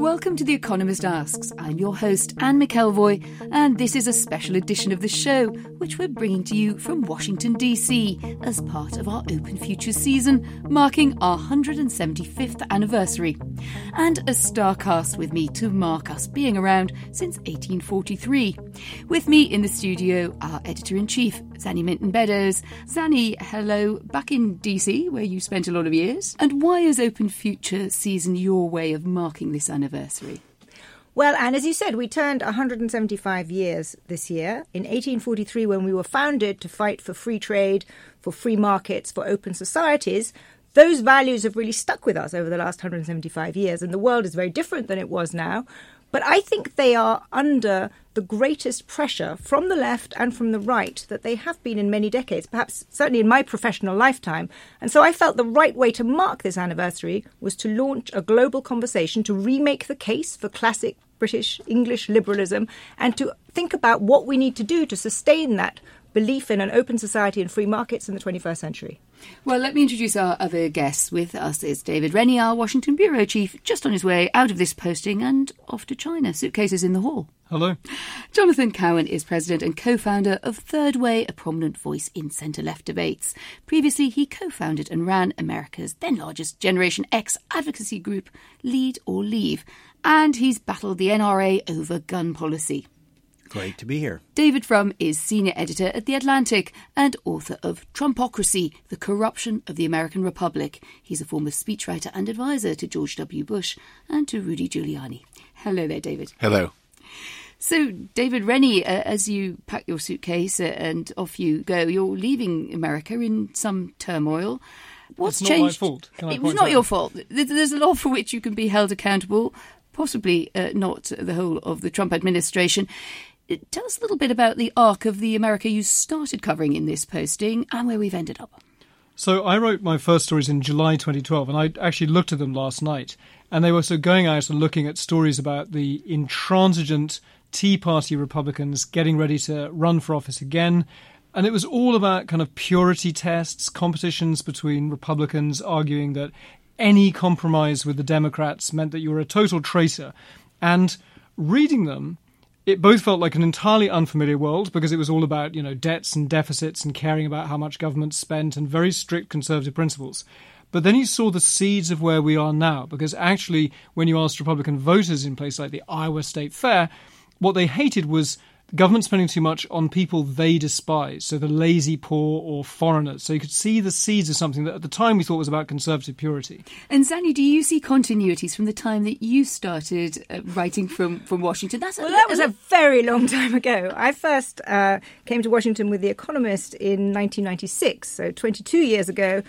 Welcome to The Economist Asks. I'm your host, Anne McElvoy, and this is a special edition of the show, which we're bringing to you from Washington, D.C., as part of our Open Futures season, marking our 175th anniversary. And a star cast with me to mark us being around since 1843. With me in the studio, our editor in chief, Zanny Minton Beddoes. Zanny, hello, back in DC, where you spent a lot of years. And why is Open Future season your way of marking this anniversary? Well, and as you said, we turned 175 years this year. In 1843, when we were founded to fight for free trade, for free markets, for open societies, those values have really stuck with us over the last 175 years. And the world is very different than it was now. But I think they are under the greatest pressure from the left and from the right that they have been in many decades, perhaps certainly in my professional lifetime. And so I felt the right way to mark this anniversary was to launch a global conversation to remake the case for classic British English liberalism and to think about what we need to do to sustain that belief in an open society and free markets in the 21st century. Well, let me introduce our other guests. With us is David Rennie, our Washington bureau chief, just on his way out of this posting and off to China. Suitcases in the hall. Hello. Jonathan Cowan is president and co founder of Third Way, a prominent voice in centre left debates. Previously, he co founded and ran America's then largest Generation X advocacy group, Lead or Leave. And he's battled the NRA over gun policy. Great to be here. David Frum is senior editor at The Atlantic and author of Trumpocracy The Corruption of the American Republic. He's a former speechwriter and advisor to George W. Bush and to Rudy Giuliani. Hello there, David. Hello. So, David Rennie, uh, as you pack your suitcase uh, and off you go, you're leaving America in some turmoil. What's It's not my changed? fault. Can I it was not out? your fault. There's a law for which you can be held accountable, possibly uh, not the whole of the Trump administration. Tell us a little bit about the arc of the America you started covering in this posting and where we've ended up. So I wrote my first stories in July 2012, and I actually looked at them last night, and they were so going out and looking at stories about the intransigent Tea Party Republicans getting ready to run for office again. And it was all about kind of purity tests, competitions between Republicans arguing that any compromise with the Democrats meant that you were a total traitor. And reading them, it both felt like an entirely unfamiliar world because it was all about you know debts and deficits and caring about how much government spent and very strict conservative principles. But then you saw the seeds of where we are now because actually, when you asked Republican voters in places like the Iowa State Fair, what they hated was government spending too much on people they despise, so the lazy poor or foreigners. So you could see the seeds of something that at the time we thought was about conservative purity. And Zanny, do you see continuities from the time that you started uh, writing from, from Washington? That's Well, that was a very long time ago. I first uh, came to Washington with The Economist in 1996, so 22 years ago.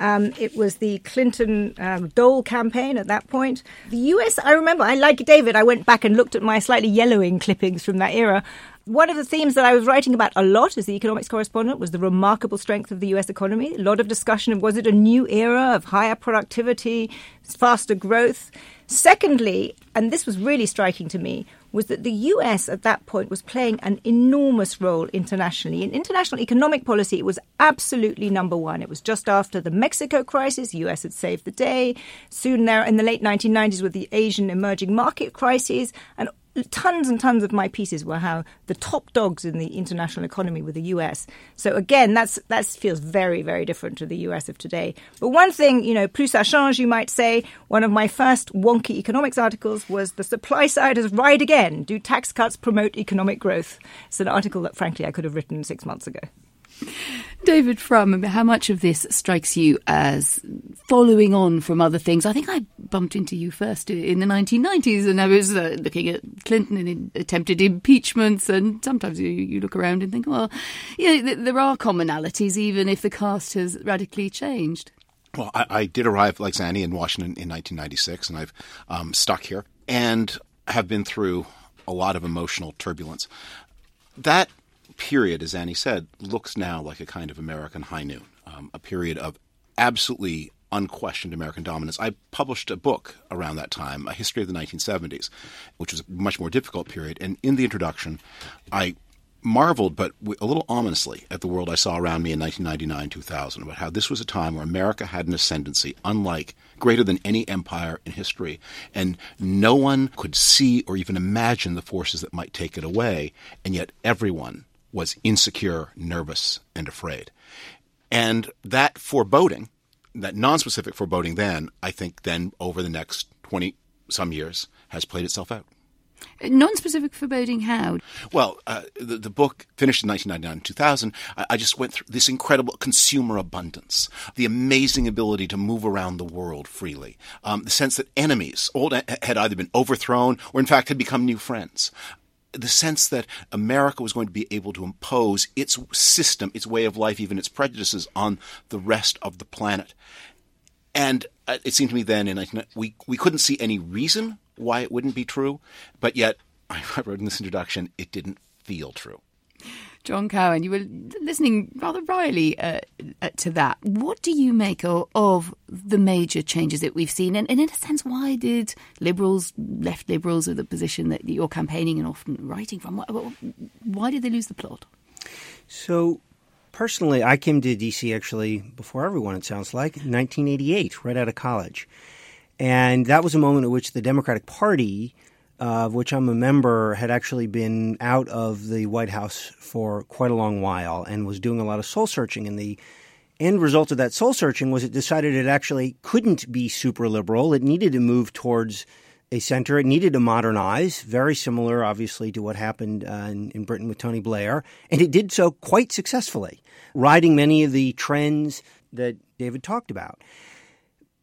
Um, it was the Clinton um, Dole campaign at that point. The US, I remember, I like David, I went back and looked at my slightly yellowing clippings from that era. One of the themes that I was writing about a lot as the economics correspondent was the remarkable strength of the US economy. A lot of discussion of was it a new era of higher productivity, faster growth. Secondly, and this was really striking to me, was that the US at that point was playing an enormous role internationally. In international economic policy, it was absolutely number one. It was just after the Mexico crisis, the US had saved the day. Soon there, in the late 1990s, with the Asian emerging market crises, and tons and tons of my pieces were how the top dogs in the international economy were the US. So again, that's that feels very very different to the US of today. But one thing, you know, plus ça change, you might say. One of my first wonky economics articles was the supply side has right again. Do tax cuts promote economic growth? It's an article that, frankly, I could have written six months ago. David Frum, how much of this strikes you as following on from other things? I think I bumped into you first in the 1990s, and I was uh, looking at Clinton and attempted impeachments, and sometimes you, you look around and think, well, yeah, th- there are commonalities, even if the cast has radically changed. Well, I, I did arrive like Zanny in Washington in 1996, and I've um, stuck here and have been through a lot of emotional turbulence. That period, as Annie said, looks now like a kind of American high noon, um, a period of absolutely unquestioned American dominance. I published a book around that time, A History of the 1970s, which was a much more difficult period. And in the introduction, I marveled, but a little ominously, at the world I saw around me in 1999 2000, about how this was a time where America had an ascendancy unlike greater than any empire in history, and no one could see or even imagine the forces that might take it away, and yet everyone was insecure, nervous, and afraid. And that foreboding, that non-specific foreboding then, I think then over the next 20 some years has played itself out. Non-specific foreboding how? Well, uh, the, the, book finished in 1999 2000. I, I, just went through this incredible consumer abundance, the amazing ability to move around the world freely, um, the sense that enemies old had either been overthrown or in fact had become new friends the sense that America was going to be able to impose its system, its way of life, even its prejudices on the rest of the planet. And uh, it seemed to me then, in we we couldn't see any reason why it wouldn't be true, but yet I wrote in this introduction, it didn't feel true. John Cowan, you were listening rather wryly uh, uh, to that. What do you make of, the major changes that we've seen? And, and, in a sense, why did liberals, left liberals, of the position that you're campaigning and often writing from, why did they lose the plot? So, personally, I came to DC actually before everyone, it sounds like, 1988, right out of college. And that was a moment at which the Democratic Party – of which I'm a member, had actually been out of the White House for quite a long while and was doing a lot of soul searching. And the end result of that soul searching was it decided it actually couldn't be super liberal. It needed to move towards a center. It needed to modernize, very similar, obviously, to what happened uh, in, in Britain with Tony Blair. And it did so quite successfully, riding many of the trends that David talked about.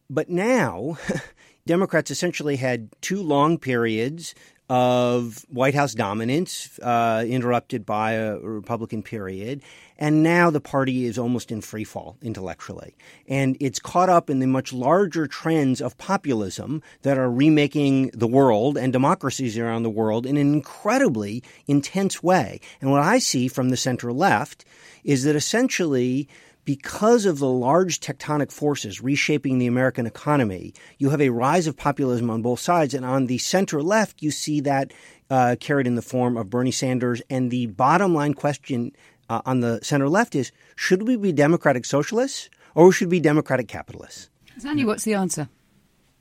But now, Democrats essentially had two long periods of White House dominance, uh, interrupted by a Republican period. And now the party is almost in free fall intellectually. And it's caught up in the much larger trends of populism that are remaking the world and democracies around the world in an incredibly intense way. And what I see from the center left is that essentially because of the large tectonic forces reshaping the American economy, you have a rise of populism on both sides. And on the center left, you see that uh, carried in the form of Bernie Sanders. And the bottom line question uh, on the center left is should we be democratic socialists or should we be democratic capitalists? Zanny, what's the answer?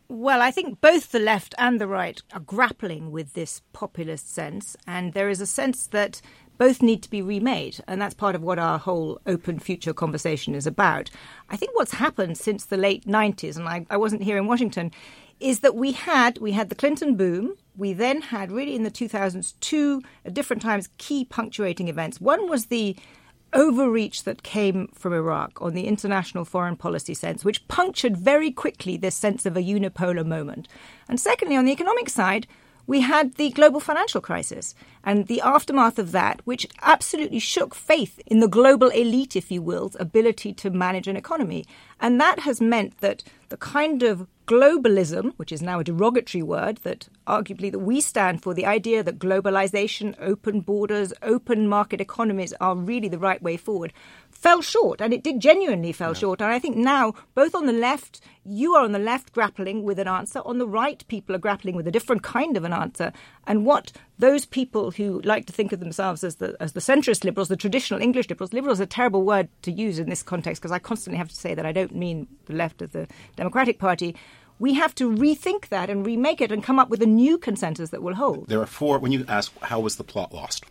Well, I think both the left and the right are grappling with this populist sense, and there is a sense that both need to be remade. And that's part of what our whole open future conversation is about. I think what's happened since the late 90s, and I, I wasn't here in Washington, is that we had we had the Clinton boom. We then had really in the 2000s two at different times key punctuating events. One was the overreach that came from Iraq on the international foreign policy sense, which punctured very quickly this sense of a unipolar moment. And secondly, on the economic side, we had the global financial crisis and the aftermath of that, which absolutely shook faith in the global elite, if you will, ability to manage an economy. And that has meant that the kind of globalism, which is now a derogatory word that arguably that we stand for, the idea that globalization, open borders, open market economies are really the right way forward, fell short, and it did genuinely fell yeah. short. And I think now, both on the left, you are on the left grappling with an answer. On the right, people are grappling with a different kind of an answer. And what those people who like to think of themselves as the as the centrist liberals, the traditional English liberals, liberals is a terrible word to use in this context because I constantly have to say that I don't mean the left of the Democratic Party we have to rethink that and remake it and come up with a new consensus that will hold. There are four, when you ask how was the plot lost,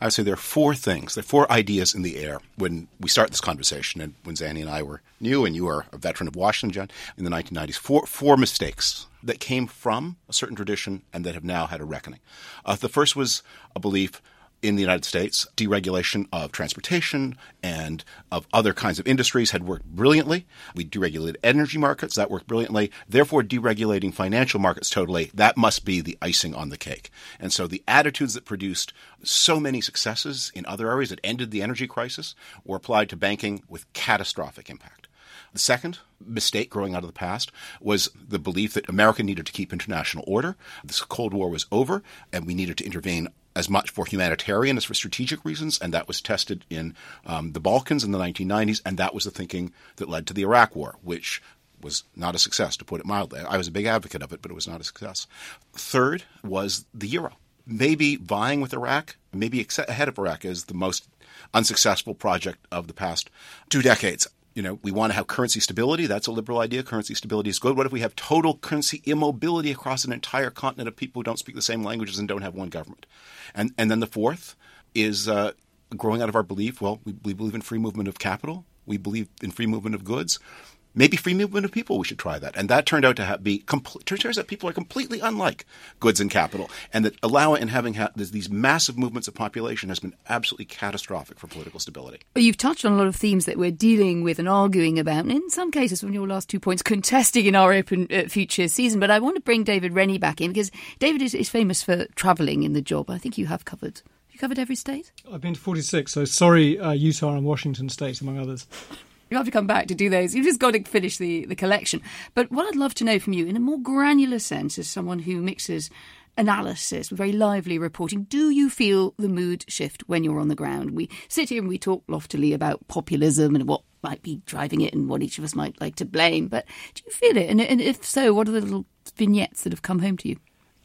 I would say there are four things, there are four ideas in the air when we start this conversation, and when Zanny and I were new, and you are a veteran of Washington, John, in the 1990s. Four, four mistakes that came from a certain tradition and that have now had a reckoning. Uh, the first was a belief in the United States, deregulation of transportation and of other kinds of industries had worked brilliantly. We deregulated energy markets, that worked brilliantly. Therefore, deregulating financial markets totally, that must be the icing on the cake. And so the attitudes that produced so many successes in other areas that ended the energy crisis were applied to banking with catastrophic impact. The second mistake growing out of the past was the belief that America needed to keep international order. This Cold War was over, and we needed to intervene as much for humanitarian as for strategic reasons, and that was tested in um, the Balkans in the 1990s, and that was the thinking that led to the Iraq War, which was not a success, to put it mildly. I was a big advocate of it, but it was not a success. Third was the euro. Maybe vying with Iraq, maybe ahead of Iraq, is the most unsuccessful project of the past two decades you know, we want to have currency stability. That's a liberal idea. Currency stability is good. What if we have total currency immobility across an entire continent of people who don't speak the same languages and don't have one government? And and then the fourth is uh, growing out of our belief. Well, we, we believe in free movement of capital. We believe in free movement of goods maybe free movement of people we should try that. And that turned out to have, be complete turns out people are completely unlike goods and capital and that allowing and having ha- these massive movements of population has been absolutely catastrophic for political stability. You've touched on a lot of themes that we're dealing with and arguing about and in some cases from your last two points contesting in our open uh, future season. But i want to bring david rennie back in because david is, is famous for travelling in the job. I think you have covered you covered every state? I've been to 46 so sorry uh, utah and washington state among others you have to come back to do those. You've just got to finish the, the collection. But what I'd love to know from you, in a more granular sense, as someone who mixes analysis with very lively reporting, do you feel the mood shift when you're on the ground? We sit here and we talk loftily about populism and what might be driving it and what each of us might like to blame. But do you feel it? And, and if so, what are the little vignettes that have come home to you?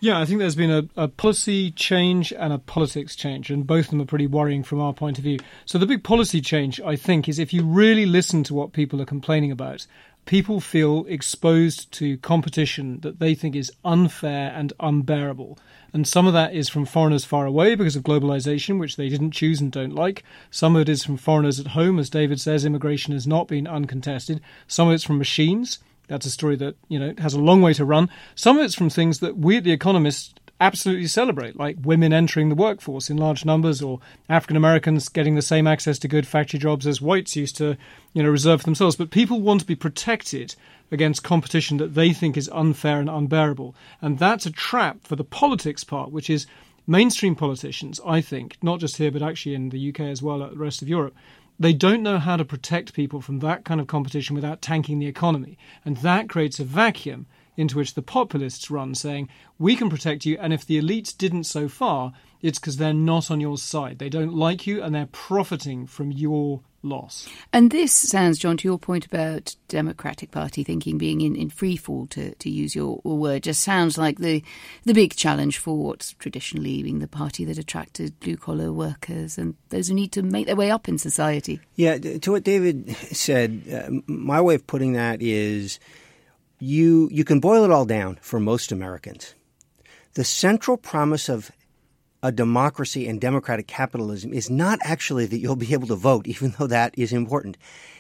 Yeah, I think there's been a, a, policy change and a politics change, and both of them are pretty worrying from our point of view. So, the big policy change, I think, is if you really listen to what people are complaining about, people feel exposed to competition that they think is unfair and unbearable. And some of that is from foreigners far away because of globalization, which they didn't choose and don't like. Some of it is from foreigners at home. As David says, immigration has not been uncontested. Some of it's from machines that's a story that you know has a long way to run. Some of it's from things that we at The Economist absolutely celebrate, like women entering the workforce in large numbers, or African Americans getting the same access to good factory jobs as whites used to, you know, reserve for themselves. But people want to be protected against competition that they think is unfair and unbearable, and that's a trap for the politics part, which is mainstream politicians. I think not just here, but actually in the UK as well, at the rest of Europe they don't know how to protect people from that kind of competition without tanking the economy. And that creates a vacuum into which the populists run, saying, We can protect you, and if the elites didn't so far, it's because they're not on your side. They don't like you, and they're profiting from your loss. And this sounds, John, to your point about Democratic Party thinking being in, in free fall, to, to use your word, just sounds like the the big challenge for what's traditionally been the party that attracted blue collar workers and those who need to make their way up in society. Yeah, to what David said, uh, my way of putting that is you you can boil it all down for most Americans. The central promise of a democracy and democratic capitalism is not actually that you'll be able to vote, even though that is important.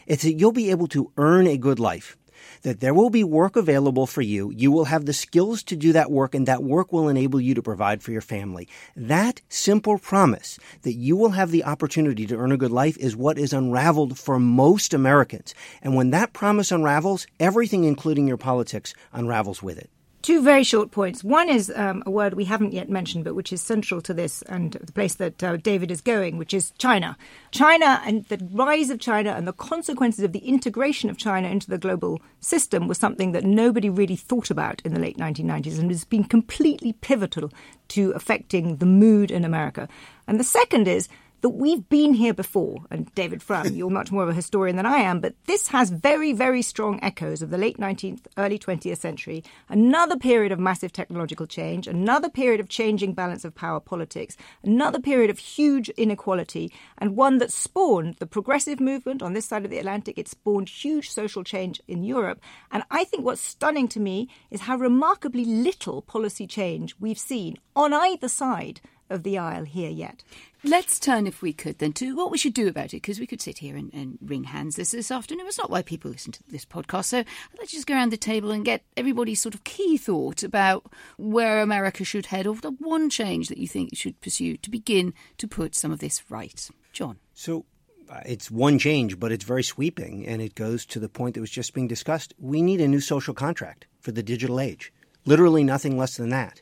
It's that you'll be able to earn a good life, that there will be work available for you. You will have the skills to do that work, and that work will enable you to provide for your family. That simple promise that you will have the opportunity to earn a good life is what is unraveled for most Americans. And when that promise unravels, everything, including your politics, unravels with it. Two very short points. One is um, a word we haven't yet mentioned, but which is central to this and the place that uh, David is going, which is China. China and the rise of China and the consequences of the integration of China into the global system was something that nobody really thought about in the late 1990s and has been completely pivotal to affecting the mood in America. And the second is that we've been here before. And David Frum, you're much more of a historian than I am, but this has very, very strong echoes of the late 19th, early 20th century. Another period of massive technological change, another period of changing balance of power politics, another period of huge inequality, and one that spawned the progressive movement on this side of the Atlantic. It spawned huge social change in Europe. And I think what's stunning to me is how remarkably little policy change we've seen on either side of the aisle here yet. Let's turn, if we could, then to what we should do about it, because we could sit here and, and wring hands this this afternoon. It's not why people listen to this podcast. So let's just go around the table and get everybody's sort of key thought about where America should head, or the one change that you think it should pursue to begin to put some of this right. John. So uh, it's one change, but it's very sweeping, and it goes to the point that was just being discussed. We need a new social contract for the digital age. Literally nothing less than that.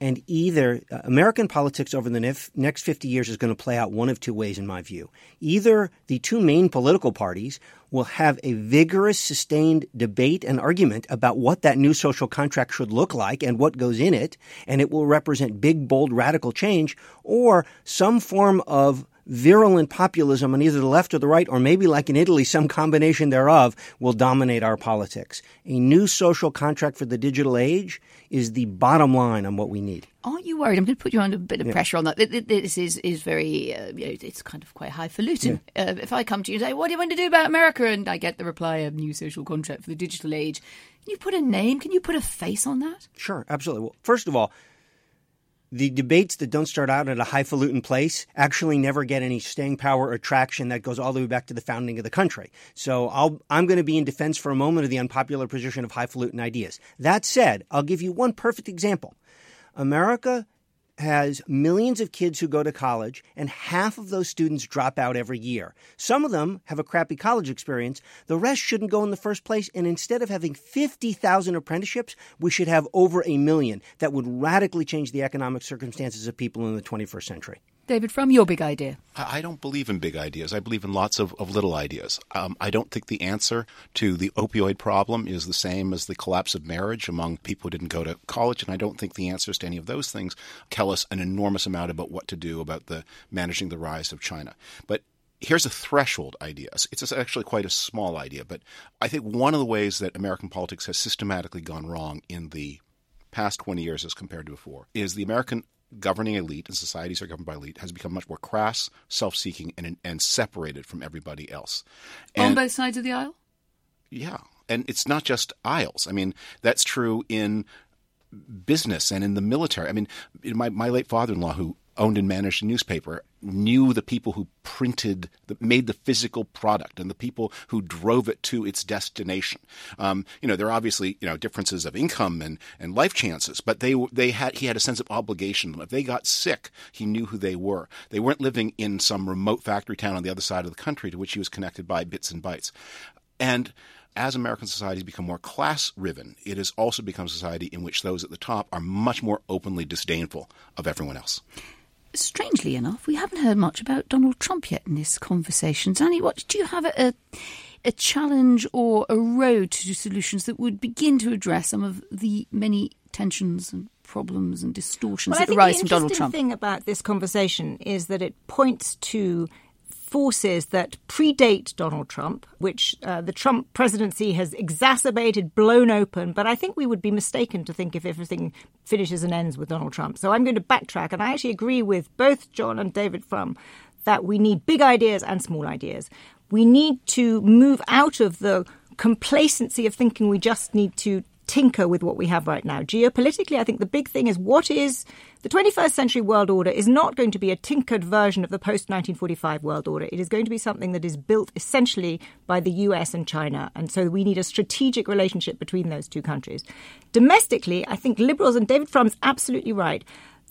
And either uh, American politics over the nef- next 50 years is going to play out one of two ways, in my view. Either the two main political parties will have a vigorous, sustained debate and argument about what that new social contract should look like and what goes in it, and it will represent big, bold, radical change, or some form of virulent populism on either the left or the right, or maybe like in Italy, some combination thereof, will dominate our politics. A new social contract for the digital age is the bottom line on what we need. Aren't you worried? I'm going to put you under a bit of yeah. pressure on that. This is is very, uh, you know, it's kind of quite highfalutin. Yeah. Uh, if I come to you and say, "What do you want to do about America?" and I get the reply, "A new social contract for the digital age," can you put a name? Can you put a face on that? Sure, absolutely. Well, first of all, the debates that don't start out at a highfalutin place actually never get any staying power or traction that goes all the way back to the founding of the country. So i am going to be in defense for a moment of the unpopular position of highfalutin ideas. That said, I'll give you one perfect example. America has millions of kids who go to college, and half of those students drop out every year. Some of them have a crappy college experience. The rest shouldn't go in the first place. And instead of having 50,000 apprenticeships, we should have over a million. That would radically change the economic circumstances of people in the 21st century. David, from your big idea. I don't believe in big ideas. I believe in lots of, of little ideas. Um, I don't think the answer to the opioid problem is the same as the collapse of marriage among people who didn't go to college, and I don't think the answers to any of those things tell us an enormous amount about what to do about the managing the rise of China. But here's a threshold idea. It's actually quite a small idea, but I think one of the ways that American politics has systematically gone wrong in the past 20 years as compared to before is the American governing elite and societies are governed by elite has become much more crass, self-seeking, and and separated from everybody else. And, On both sides of the aisle. Yeah, and it's not just aisles. I mean, that's true in business and in the military. I mean, my my late father-in-law who owned and managed a newspaper knew the people who printed, that made the physical product, and the people who drove it to its destination. Um, you know, there are obviously you know differences of income and, and life chances, but they they had he had a sense of obligation. If they got sick, he knew who they were. They weren't living in some remote factory town on the other side of the country to which he was connected by bits and bytes, and as American society has become more class riven, it has also become a society in which those at the top are much more openly disdainful of everyone else strangely enough, we haven't heard much about Donald Trump yet in this conversation. Zanny, what do you have a, a challenge or a road to solutions that would begin to address some of the many tensions and problems and distortions well, that arise from Donald Trump? The interesting thing about this conversation is that it points to forces that predate Donald Trump, which uh, the Trump presidency has exacerbated, blown open. But I think we would be mistaken to think if everything finishes and ends with Donald Trump. So I'm going to backtrack. And I actually agree with both John and David Frum that we need big ideas and small ideas. We need to move out of the complacency of thinking we just need to tinker with what we have right now. Geopolitically, I think the big thing is what is the 21st century world order is not going to be a tinkered version of the post 1945 world order. It is going to be something that is built essentially by the US and China. And so we need a strategic relationship between those two countries. Domestically, I think liberals, and David Frum's absolutely right,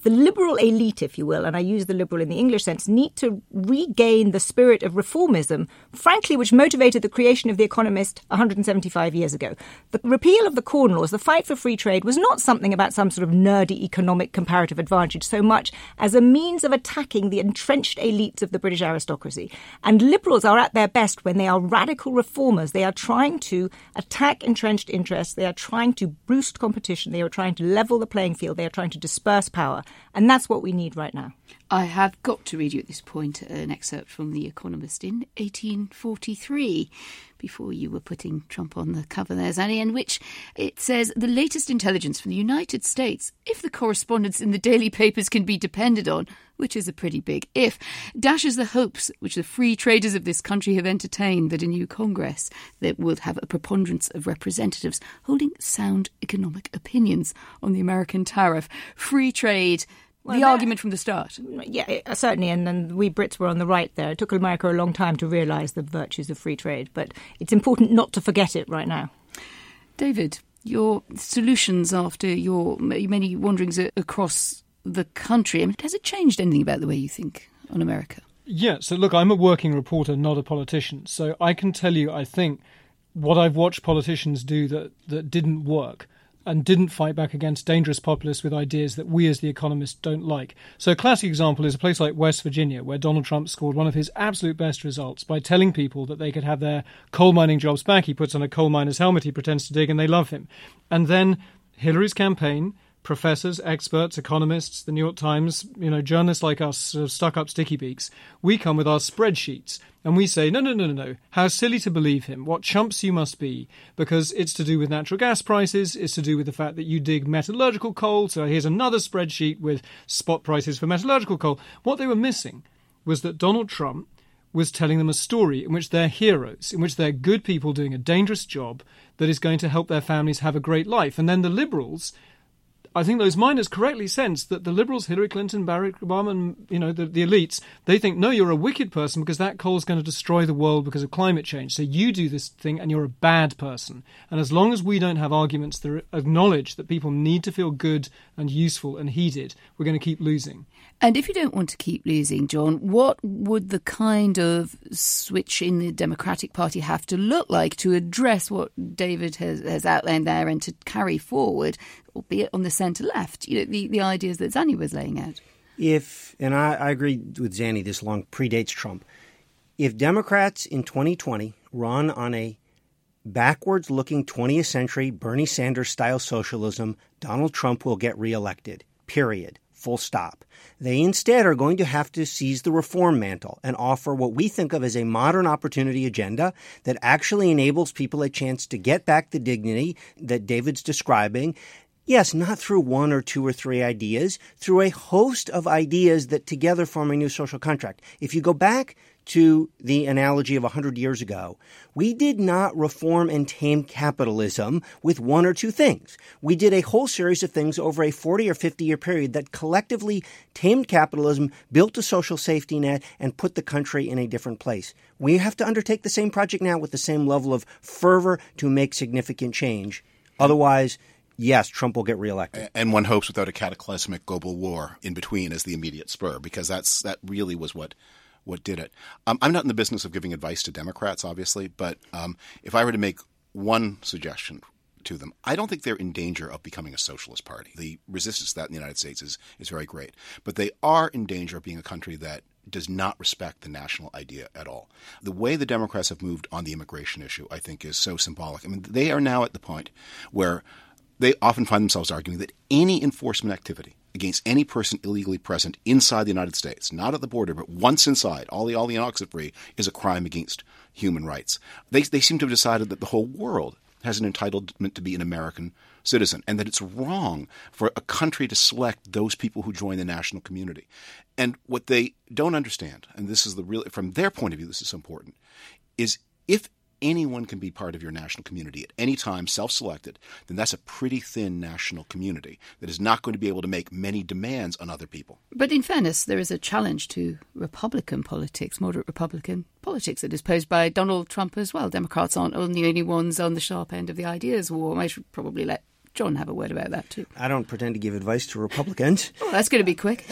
the liberal elite, if you will, and I use the liberal in the English sense, need to regain the spirit of reformism, frankly, which motivated the creation of The Economist 175 years ago. The repeal of the Corn Laws, the fight for free trade, was not something about some sort of nerdy economic comparative advantage so much as a means of attacking the entrenched elites of the British aristocracy. And liberals are at their best when they are radical reformers. They are trying to attack entrenched interests. They are trying to boost competition. They are trying to level the playing field. They are trying to disperse power. And that's what we need right now. I have got to read you at this point an excerpt from The Economist in 1843, before you were putting Trump on the cover there, Zanny, in which it says the latest intelligence from the United States, if the correspondence in the daily papers can be depended on, which is a pretty big if, dashes the hopes which the free traders of this country have entertained that a new Congress that will have a preponderance of representatives holding sound economic opinions on the American tariff, free trade the argument from the start. Yeah, uh, certainly, and, and we Brits were on the right there. It took America a long time to realise the virtues of free trade, but it's important not to forget it right now. David, your solutions after your many wanderings across the country, I mean, has it changed anything about the way you think on America? Yeah, so look, I'm a working reporter, not a politician. So I can tell you, I think, what I've watched politicians do that, that didn't work and didn't fight back against dangerous populists with ideas that we as the economists don't like. So a classic example is a place like West Virginia, where Donald Trump scored one of his absolute best results by telling people that they could have their coal mining jobs back. He puts on a coal miner's helmet, he pretends to dig, and they love him. And then Hillary's campaign professors, experts, economists, the New York Times, you know, journalists like us, sort of stuck up sticky beaks, we come with our spreadsheets and we say, no, no, no, no, no. How silly to believe him. What chumps you must be. Because it's to do with natural gas prices. It's to do with the fact that you dig metallurgical coal. So here's another spreadsheet with spot prices for metallurgical coal. What they were missing was that Donald Trump was telling them a story in which they're heroes, in which they're good people doing a dangerous job that is going to help their families have a great life. And then the liberals I think those miners correctly sense that the liberals, Hillary Clinton, Barack Obama, and you know the, the elites, they think no, you're a wicked person because that coal is going to destroy the world because of climate change. So you do this thing and you're a bad person. And as long as we don't have arguments that acknowledge that people need to feel good and useful and heeded, we're going to keep losing. And if you don't want to keep losing, John, what would the kind of switch in the Democratic Party have to look like to address what David has, has outlined there and to carry forward, albeit on the centre left, you know, the, the ideas that Zanny was laying out? If, and I, I agree with Zanny, this long predates Trump. If Democrats in 2020 run on a backwards looking 20th century Bernie Sanders style socialism, Donald Trump will get reelected. Period. Full stop. They instead are going to have to seize the reform mantle and offer what we think of as a modern opportunity agenda that actually enables people a chance to get back the dignity that David's describing Yes, not through one or two or three ideas, through a host of ideas that together form a new social contract. If you go back to the analogy of 100 years ago, we did not reform and tame capitalism with one or two things. We did a whole series of things over a 40 or 50 year period that collectively tamed capitalism, built a social safety net, and put the country in a different place. We have to undertake the same project now with the same level of fervor to make significant change. Otherwise, yes, Trump will get reelected. And one hopes without a cataclysmic global war in between as the immediate spur, because that's that really was what what did it. Um, I'm not in the business of giving advice to Democrats, obviously, but um, if I were to make one suggestion to them, I don't think they're in danger of becoming a socialist party. The resistance to that in the United States is, is very great. But they are in danger of being a country that does not respect the national idea at all. The way the Democrats have moved on the immigration issue, I think, is so symbolic. I mean, they are now at the point where they often find themselves arguing that any enforcement activity against any person illegally present inside the United States, not at the border, but once inside, all the all the exit free, is a crime against human rights. They they seem to have decided that the whole world has an entitlement to be an American citizen, and that it's wrong for a country to select those people who join the national community. And what they don't understand, and this is the real from their point of view, this is important, is if anyone can be part of your national community at any time, self selected, then that's a pretty thin national community that is not going to be able to make many demands on other people. But in fairness, there is a challenge to Republican politics, moderate Republican politics, that is posed by Donald Trump as well. Democrats aren't the only ones on the sharp end of the ideas war. I should probably let John have a word about that too. I don't pretend to give advice to Republicans. oh, that's going to be quick.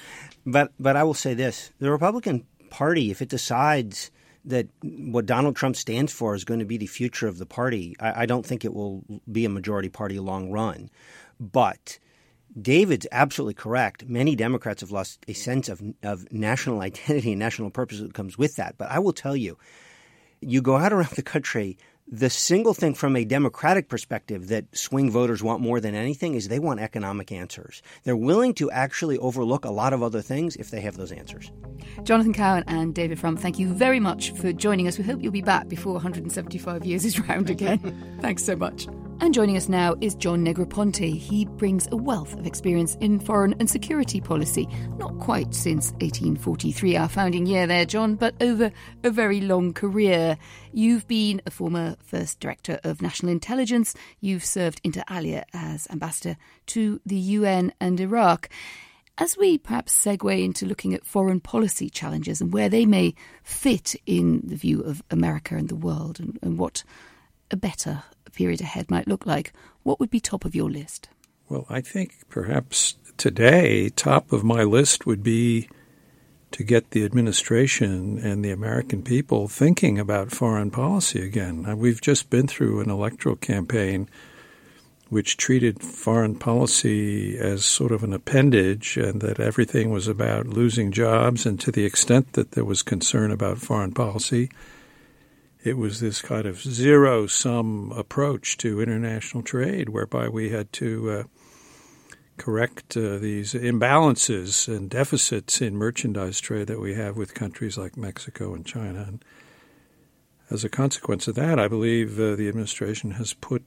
but but I will say this: the Republican Party, if it decides that what Donald Trump stands for is going to be the future of the party. I, I don't think it will be a majority party long run. But David's absolutely correct. Many Democrats have lost a sense of, of national identity and national purpose that comes with that. But I will tell you, you go out around the country, the single thing from a Democratic perspective that swing voters want more than anything is they want economic answers. They're willing to actually overlook a lot of other things if they have those answers. Jonathan Cowan and David Frum, thank you very much for joining us. We hope you'll be back before 175 years is round again. Thanks so much. And joining us now is John Negroponte. He brings a wealth of experience in foreign and security policy, not quite since 1843, our founding year there, John, but over a very long career. You've been a former First Director of National Intelligence. You've served inter alia as ambassador to the UN and Iraq. As we perhaps segue into looking at foreign policy challenges and where they may fit in the view of America and the world and, and what a better period ahead might look like, what would be top of your list? Well, I think perhaps today, top of my list would be to get the administration and the American people thinking about foreign policy again. We've just been through an electoral campaign which treated foreign policy as sort of an appendage and that everything was about losing jobs. And to the extent that there was concern about foreign policy, it was this kind of zero sum approach to international trade whereby we had to uh, correct uh, these imbalances and deficits in merchandise trade that we have with countries like Mexico and China. And as a consequence of that, I believe uh, the administration has put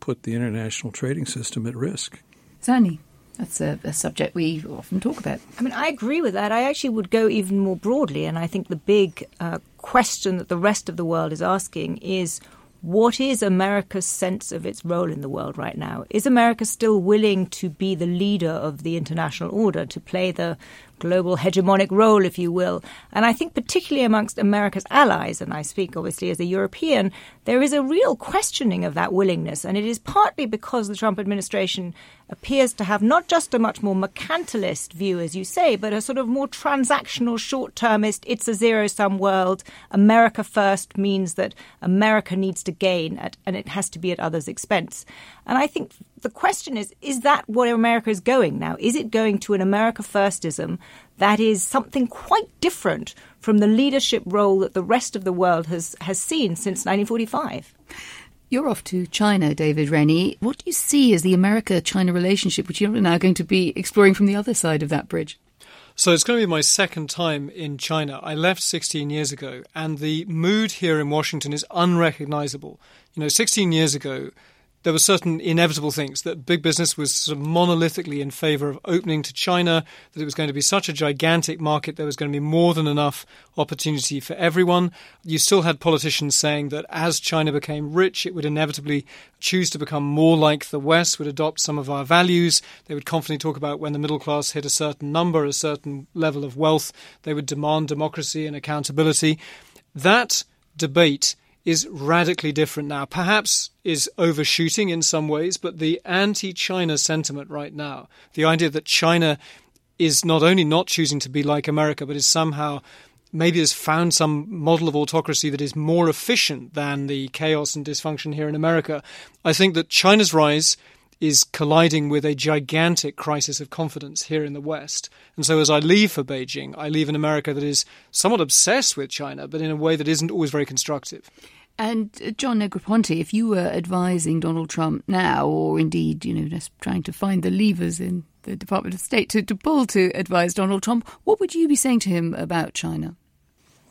put the international trading system at risk. Zanny, that's a, a, subject we often talk about. I mean, I agree with that. I actually would go even more broadly, and I think the big uh, question that the rest of the world is asking is what is America's sense of its role in the world right now? Is America still willing to be the leader of the international order, to play the global hegemonic role, if you will. And I think, particularly amongst America's allies, and I speak obviously as a European, there is a real questioning of that willingness. And it is partly because the Trump administration appears to have not just a much more mercantilist view, as you say, but a sort of more transactional, short termist, it's a zero sum world. America first means that America needs to gain, at, and it has to be at others' expense. And I think the question is is that where America is going now? Is it going to an America firstism that is something quite different from the leadership role that the rest of the world has, has seen since 1945? You're off to China, David Rennie. What do you see as the America China relationship, which you're now going to be exploring from the other side of that bridge? So it's going to be my second time in China. I left 16 years ago, and the mood here in Washington is unrecognizable. You know, 16 years ago, there were certain inevitable things that big business was sort of monolithically in favor of opening to China, that it was going to be such a gigantic market, there was going to be more than enough opportunity for everyone. You still had politicians saying that as China became rich, it would inevitably choose to become more like the West, would adopt some of our values. They would confidently talk about when the middle class hit a certain number, a certain level of wealth, they would demand democracy and accountability. That debate is radically different now. Perhaps is overshooting in some ways, but the anti China sentiment right now, the idea that China is not only not choosing to be like America, but is somehow maybe has found some model of autocracy that is more efficient than the chaos and dysfunction here in America. I think that China's rise is colliding with a gigantic crisis of confidence here in the West. And so as I leave for Beijing, I leave an America that is somewhat obsessed with China, but in a way that isn't always very constructive. And uh, John Negroponte, if you were advising Donald Trump now, or indeed, you know, just trying to find the levers in the Department of State to, to pull to advise Donald Trump, what would you be saying to him about China?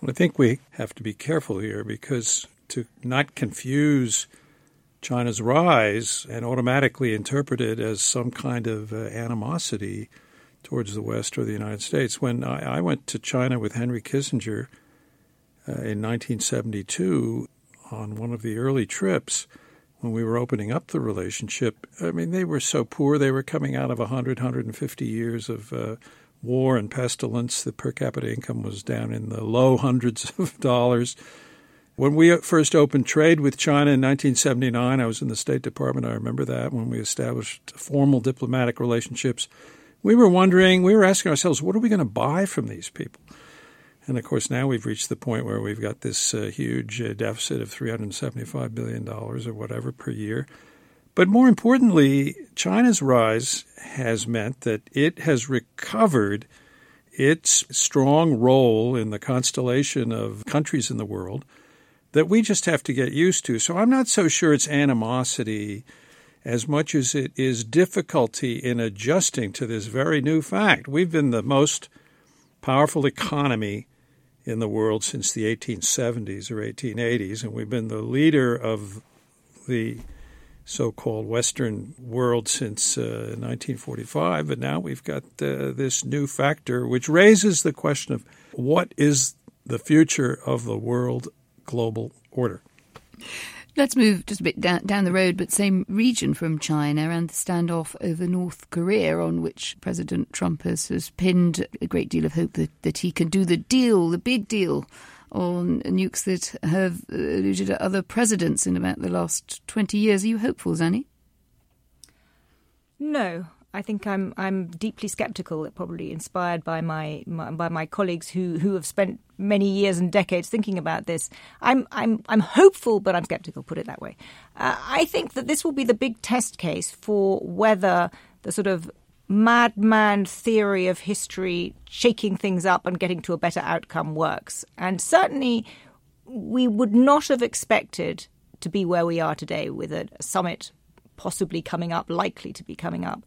Well, I think we have to be careful here because to not confuse China's rise and automatically interpreted as some kind of uh, animosity towards the West or the United States. When I, went to China with Henry Kissinger uh, in 1972 on one of the early trips, when we were opening up the relationship, I mean, they were so poor. They were coming out of 100, 150 years of uh, war and pestilence. The per capita income was down in the low hundreds of dollars. When we first opened trade with China in 1979, I was in the State Department. I remember that when we established formal diplomatic relationships. We were wondering, we were asking ourselves, what are we going to buy from these people? And of course, now we've reached the point where we've got this uh, huge uh, deficit of $375 billion or whatever per year. But more importantly, China's rise has meant that it has recovered its strong role in the constellation of countries in the world that we just have to get used to. So I'm not so sure it's animosity as much as it is difficulty in adjusting to this very new fact. We've been the most powerful economy in the world since the 1870s or 1880s, and we've been the leader of the so called Western world since uh, 1945. But now we've got uh, this new factor, which raises the question of what is the future of the world global order. Let's move just a bit down, down the road, but same region from China and the standoff over North Korea, on which President Trump has, has pinned a great deal of hope that, that he can do the deal, the big deal on nukes that have eluded other presidents in about the last 20 years. Are you hopeful, Zanny? No, I think I'm I'm deeply sceptical, probably inspired by my, my, by my colleagues who who have spent many years and decades thinking about this. I'm I'm I'm hopeful, but I'm sceptical. Put it that way. Uh, I think that this will be the big test case for whether the sort of madman theory of history, shaking things up and getting to a better outcome, works. And certainly, we would not have expected to be where we are today with a summit possibly coming up, likely to be coming up.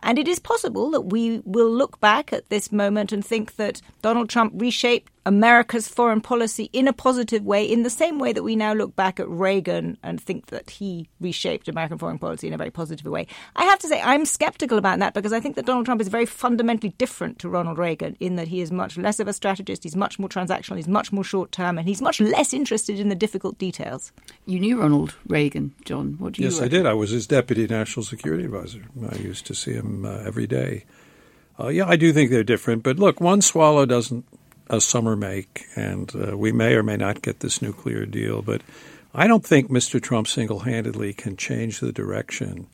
And it is possible that we will look back at this moment and think that Donald Trump reshaped America's foreign policy in a positive way, in the same way that we now look back at Reagan and think that he reshaped American foreign policy in a very positive way. I have to say, I'm skeptical about that because I think that Donald Trump is very fundamentally different to Ronald Reagan in that he is much less of a strategist, he's much more transactional, he's much more short term, and he's much less interested in the difficult details. You knew Ronald Reagan, John. What do you Yes, reckon? I did. I was his deputy national security advisor. I used to see him uh, every day. Uh, yeah, I do think they're different. But look, one swallow doesn't a summer make, and uh, we may or may not get this nuclear deal. But I don't think Mr. Trump single handedly can change the direction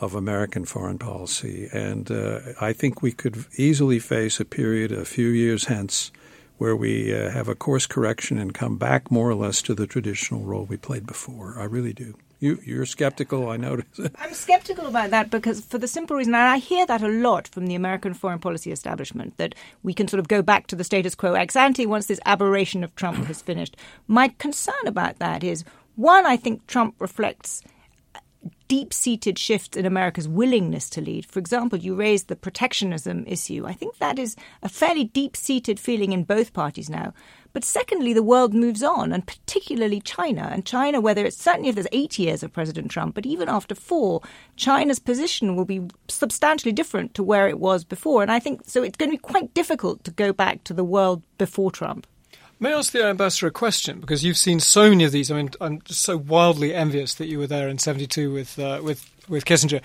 of American foreign policy. And uh, I think we could easily face a period a few years hence where we uh, have a course correction and come back more or less to the traditional role we played before. I really do. You, you're skeptical, I notice. I'm skeptical about that because, for the simple reason, and I hear that a lot from the American foreign policy establishment, that we can sort of go back to the status quo ex ante once this aberration of Trump has finished. My concern about that is one, I think Trump reflects deep seated shifts in America's willingness to lead. For example, you raised the protectionism issue. I think that is a fairly deep seated feeling in both parties now. But secondly, the world moves on, and particularly China. And China, whether it's certainly if there's eight years of President Trump, but even after four, China's position will be substantially different to where it was before. And I think so it's going to be quite difficult to go back to the world before Trump. May I ask the ambassador a question? Because you've seen so many of these. I mean, I'm just so wildly envious that you were there in '72 with uh, with with Kissinger.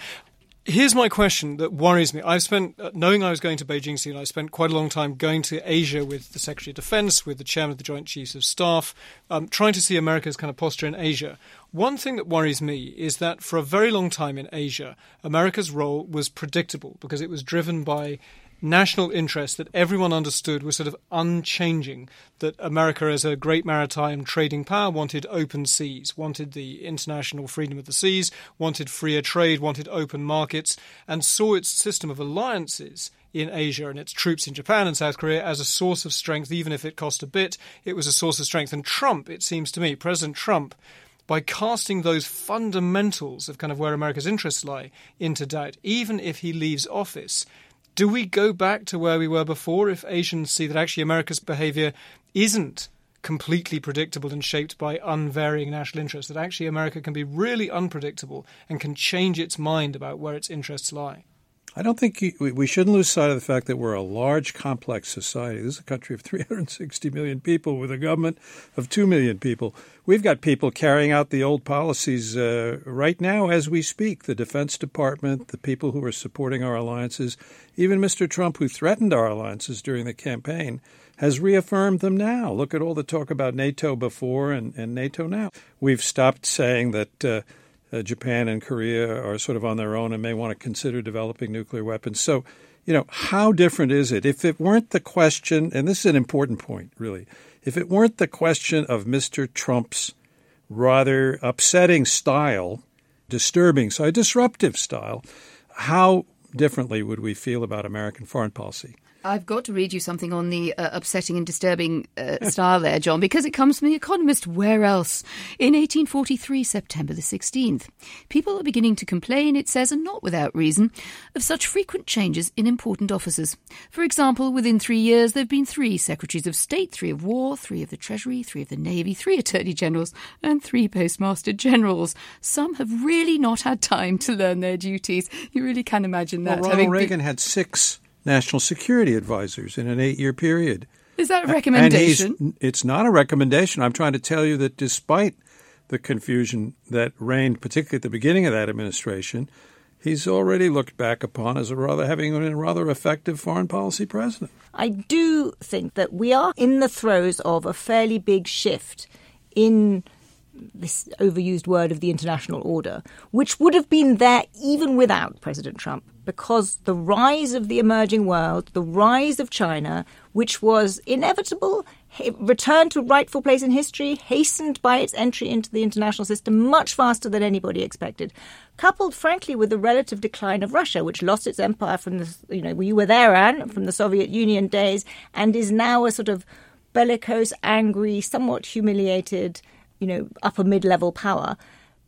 Here's my question that worries me. I've spent, uh, knowing I was going to Beijing soon, I spent quite a long time going to Asia with the Secretary of Defense, with the Chairman of the Joint Chiefs of Staff, um, trying to see America's kind of posture in Asia. One thing that worries me is that for a very long time in Asia, America's role was predictable because it was driven by national interest that everyone understood was sort of unchanging. That America, as a great maritime trading power, wanted open seas, wanted the international freedom of the seas, wanted freer trade, wanted open markets, and saw its system of alliances in Asia and its troops in Japan and South Korea as a source of strength, even if it cost a bit, it was a source of strength. And Trump, it seems to me, President Trump, by casting those fundamentals of kind of where America's interests lie into doubt, even if he leaves office, do we go back to where we were before if Asians see that actually America's behavior isn't completely predictable and shaped by unvarying national interests, that actually America can be really unpredictable and can change its mind about where its interests lie? I don't think you, we, shouldn't lose sight of the fact that we're a large, complex society. This is a country of 360 million people with a government of 2 million people. We've got people carrying out the old policies uh, right now as we speak. The Defense Department, the people who are supporting our alliances, even Mr. Trump, who threatened our alliances during the campaign, has reaffirmed them now. Look at all the talk about NATO before and, and NATO now. We've stopped saying that. Uh, uh, Japan and Korea are sort of on their own and may want to consider developing nuclear weapons. So, you know, how different is it? If it weren't the question, and this is an important point, really, if it weren't the question of Mr. Trump's rather upsetting style, disturbing, so disruptive style, how differently would we feel about American foreign policy? I've got to read you something on the uh, upsetting and disturbing uh, style there, John, because it comes from The Economist. Where else? In 1843, September the 16th. People are beginning to complain, it says, and not without reason, of such frequent changes in important offices. For example, within three years, there have been three Secretaries of State, three of War, three of the Treasury, three of the Navy, three Attorney Generals, and three Postmaster Generals. Some have really not had time to learn their duties. You really can imagine that. Well, Ronald Reagan had six national security advisors in an eight year period. Is that a recommendation? It's not a recommendation. I'm trying to tell you that despite the confusion that reigned, particularly at the beginning of that administration, he's already looked back upon as a rather having been a rather effective foreign policy president. I do think that we are in the throes of a fairly big shift in this overused word of the international order, which would have been there even without President Trump, because the rise of the emerging world, the rise of China, which was inevitable, returned to rightful place in history, hastened by its entry into the international system much faster than anybody expected, coupled, frankly, with the relative decline of Russia, which lost its empire from the, you know, you were there, Anne, from the Soviet Union days, and is now a sort of bellicose, angry, somewhat humiliated you know, upper mid level power.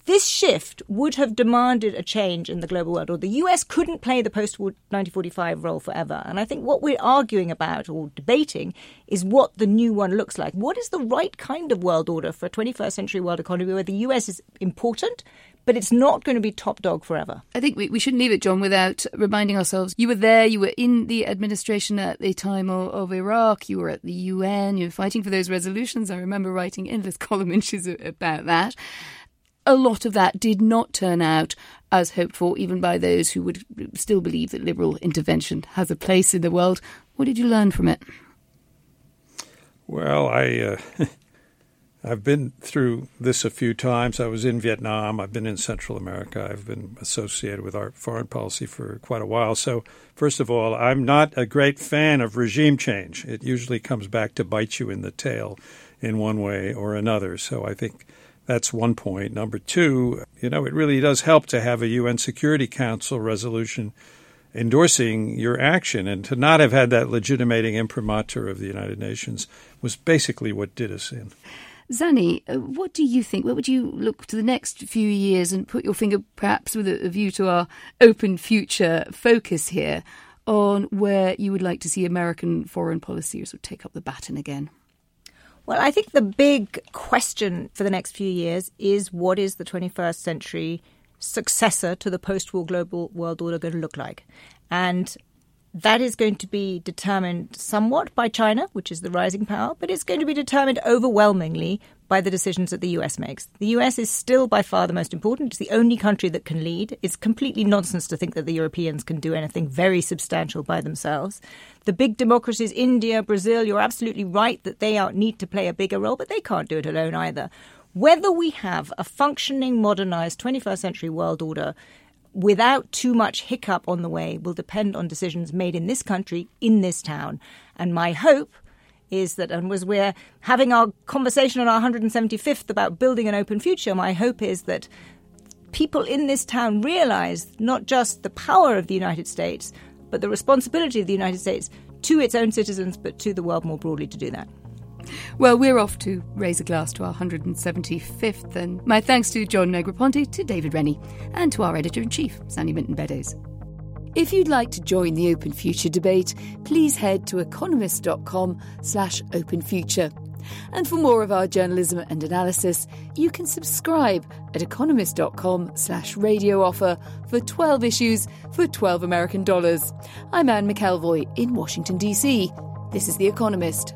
This shift would have demanded a change in the global world, or the US couldn't play the post war 1945 role forever. And I think what we're arguing about or debating is what the new one looks like. What is the right kind of world order for a 21st century world economy where the US is important, but it's not going to be top dog forever. I think we, we shouldn't leave it, John, without reminding ourselves you were there, you were in the administration at the time of, of Iraq, you were at the UN, you were fighting for those resolutions. I remember writing endless column inches about that. A lot of that did not turn out as hoped for, even by those who would still believe that liberal intervention has a place in the world. What did you learn from it? Well, I uh, I've been through this a few times. I was in Vietnam. I've been in Central America. I've been associated with our foreign policy for quite a while. So, first of all, I'm not a great fan of regime change. It usually comes back to bite you in the tail in one way or another. So, I think that's one point. Number two, you know, it really does help to have a UN Security Council resolution endorsing your action. And to not have had that legitimating imprimatur of the United Nations was basically what did us in. Zanny, uh, what do you think? What would you look to the next few years and put your finger perhaps with a, view to our open future focus here on where you would like to see American foreign policy sort of take up the baton again? Well, I think the big question for the next few years is what is the 21st century successor to the post war global world order going to look like? And that is going to be determined somewhat by China, which is the rising power, but it's going to be determined overwhelmingly by the decisions that the US makes. The US is still by far the most important. It's the only country that can lead. It's completely nonsense to think that the Europeans can do anything very substantial by themselves. The big democracies, India, Brazil, you're absolutely right that they are, need to play a bigger role, but they can't do it alone either. Whether we have a functioning, modernized 21st century world order without too much hiccup on the way will depend on decisions made in this country, in this town. And my hope is that, and as we're having our conversation on our 175th about building an open future, my hope is that people in this town realize not just the power of the United States, but the responsibility of the United States to its own citizens, but to the world more broadly to do that. Well, we're off to raise a glass to our 175th, and my thanks to John Negroponte, to David Rennie, and to our editor in chief, Zanny Minton Beddoes. If you'd like to join the Open Future debate, please head to economist.com slash openfuture. And for more of our journalism and analysis, you can subscribe at economist.com slash radio offer for 12 issues for 12 American dollars. I'm Anne McElvoy in Washington, D.C. This is The Economist.